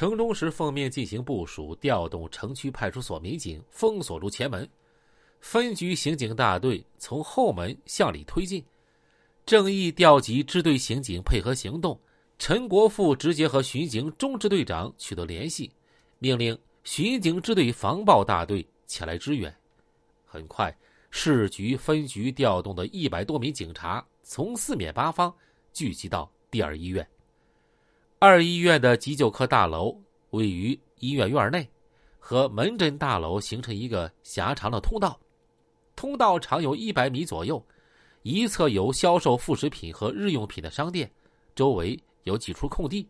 城中时奉命进行部署，调动城区派出所民警封锁住前门。分局刑警大队从后门向里推进，正义调集支队刑警配合行动。陈国富直接和巡警中支队长取得联系，命令巡警支队防暴大队前来支援。很快，市局分局调动的一百多名警察从四面八方聚集到第二医院。二医院的急救科大楼位于医院院内，和门诊大楼形成一个狭长的通道。通道长有一百米左右，一侧有销售副食品和日用品的商店，周围有几处空地。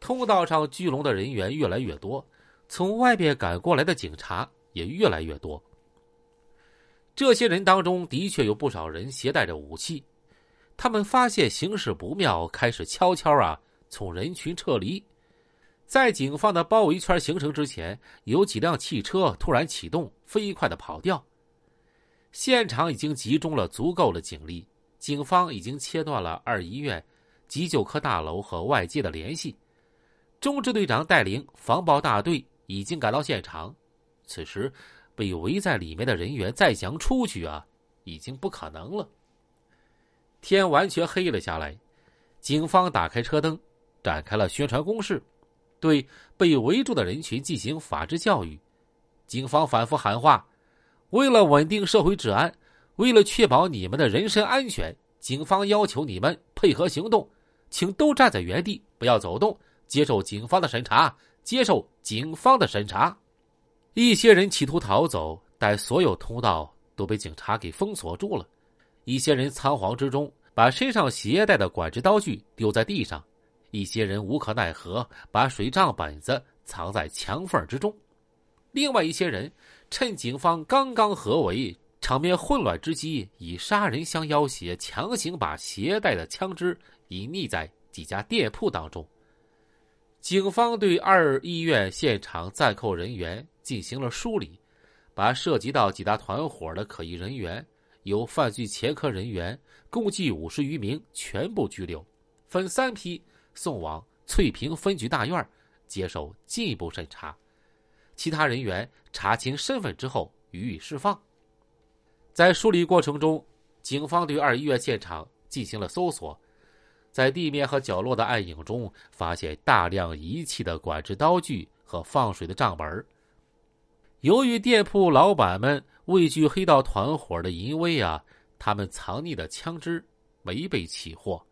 通道上聚拢的人员越来越多，从外边赶过来的警察也越来越多。这些人当中的确有不少人携带着武器，他们发现形势不妙，开始悄悄啊从人群撤离。在警方的包围圈形成之前，有几辆汽车突然启动，飞快的跑掉。现场已经集中了足够的警力，警方已经切断了二医院、急救科大楼和外界的联系。中支队长带领防暴大队已经赶到现场。此时，被围在里面的人员再想出去啊，已经不可能了。天完全黑了下来，警方打开车灯，展开了宣传攻势，对被围住的人群进行法制教育。警方反复喊话。为了稳定社会治安，为了确保你们的人身安全，警方要求你们配合行动，请都站在原地，不要走动，接受警方的审查。接受警方的审查。一些人企图逃走，但所有通道都被警察给封锁住了。一些人仓皇之中把身上携带的管制刀具丢在地上，一些人无可奈何把水账本子藏在墙缝之中，另外一些人。趁警方刚刚合围、场面混乱之机，以杀人相要挟，强行把携带的枪支隐匿在几家店铺当中。警方对二医院现场暂扣人员进行了梳理，把涉及到几大团伙的可疑人员、有犯罪前科人员共计五十余名全部拘留，分三批送往翠屏分局大院接受进一步审查。其他人员查清身份之后予以释放。在梳理过程中，警方对二医院现场进行了搜索，在地面和角落的暗影中发现大量遗弃的管制刀具和放水的账本。由于店铺老板们畏惧黑道团伙的淫威啊，他们藏匿的枪支没被起获。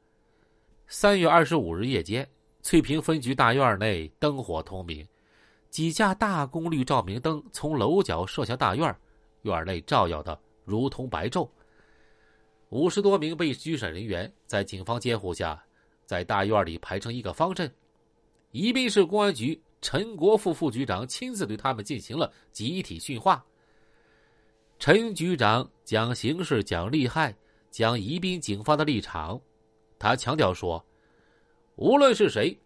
三月二十五日夜间，翠屏分局大院内灯火通明。几架大功率照明灯从楼角射向大院，院内照耀的如同白昼。五十多名被拘审人员在警方监护下，在大院里排成一个方阵。宜宾市公安局陈国富副局长亲自对他们进行了集体训话。陈局长讲形势，讲利害，讲宜宾警方的立场。他强调说：“无论是谁。”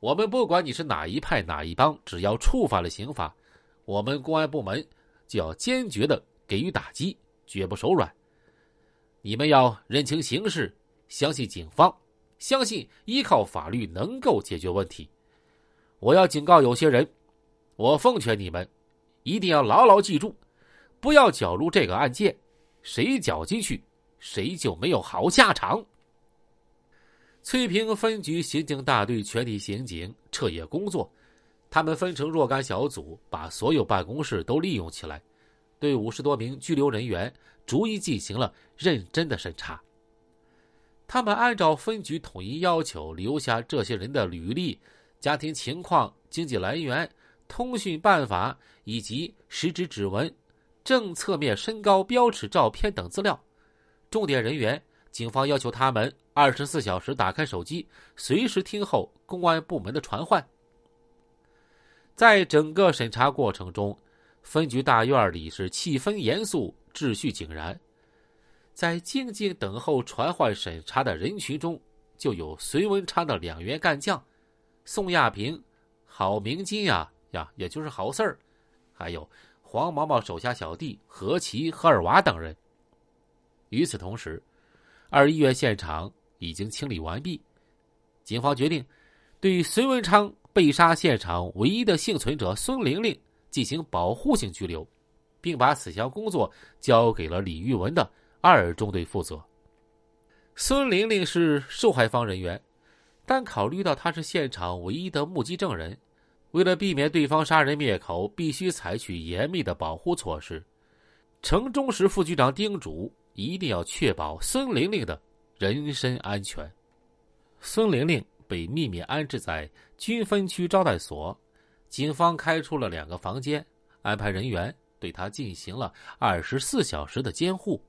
我们不管你是哪一派哪一帮，只要触犯了刑法，我们公安部门就要坚决的给予打击，绝不手软。你们要认清形势，相信警方，相信依靠法律能够解决问题。我要警告有些人，我奉劝你们，一定要牢牢记住，不要搅入这个案件，谁搅进去，谁就没有好下场。翠屏分局刑警大队全体刑警彻夜工作，他们分成若干小组，把所有办公室都利用起来，对五十多名拘留人员逐一进行了认真的审查。他们按照分局统一要求，留下这些人的履历、家庭情况、经济来源、通讯办法以及食指指纹、正侧面身高标尺照片等资料。重点人员，警方要求他们。二十四小时打开手机，随时听候公安部门的传唤。在整个审查过程中，分局大院里是气氛严肃、秩序井然。在静静等候传唤审查的人群中，就有隋文昌的两员干将，宋亚平、郝明金呀呀，也就是郝四儿，还有黄毛毛手下小弟何奇、何尔娃等人。与此同时，二医院现场。已经清理完毕，警方决定对隋文昌被杀现场唯一的幸存者孙玲玲进行保护性拘留，并把此项工作交给了李玉文的二中队负责。孙玲玲是受害方人员，但考虑到她是现场唯一的目击证人，为了避免对方杀人灭口，必须采取严密的保护措施。城中市副局长叮嘱，一定要确保孙玲玲的人身安全。孙玲玲被秘密安置在军分区招待所，警方开出了两个房间，安排人员对她进行了二十四小时的监护。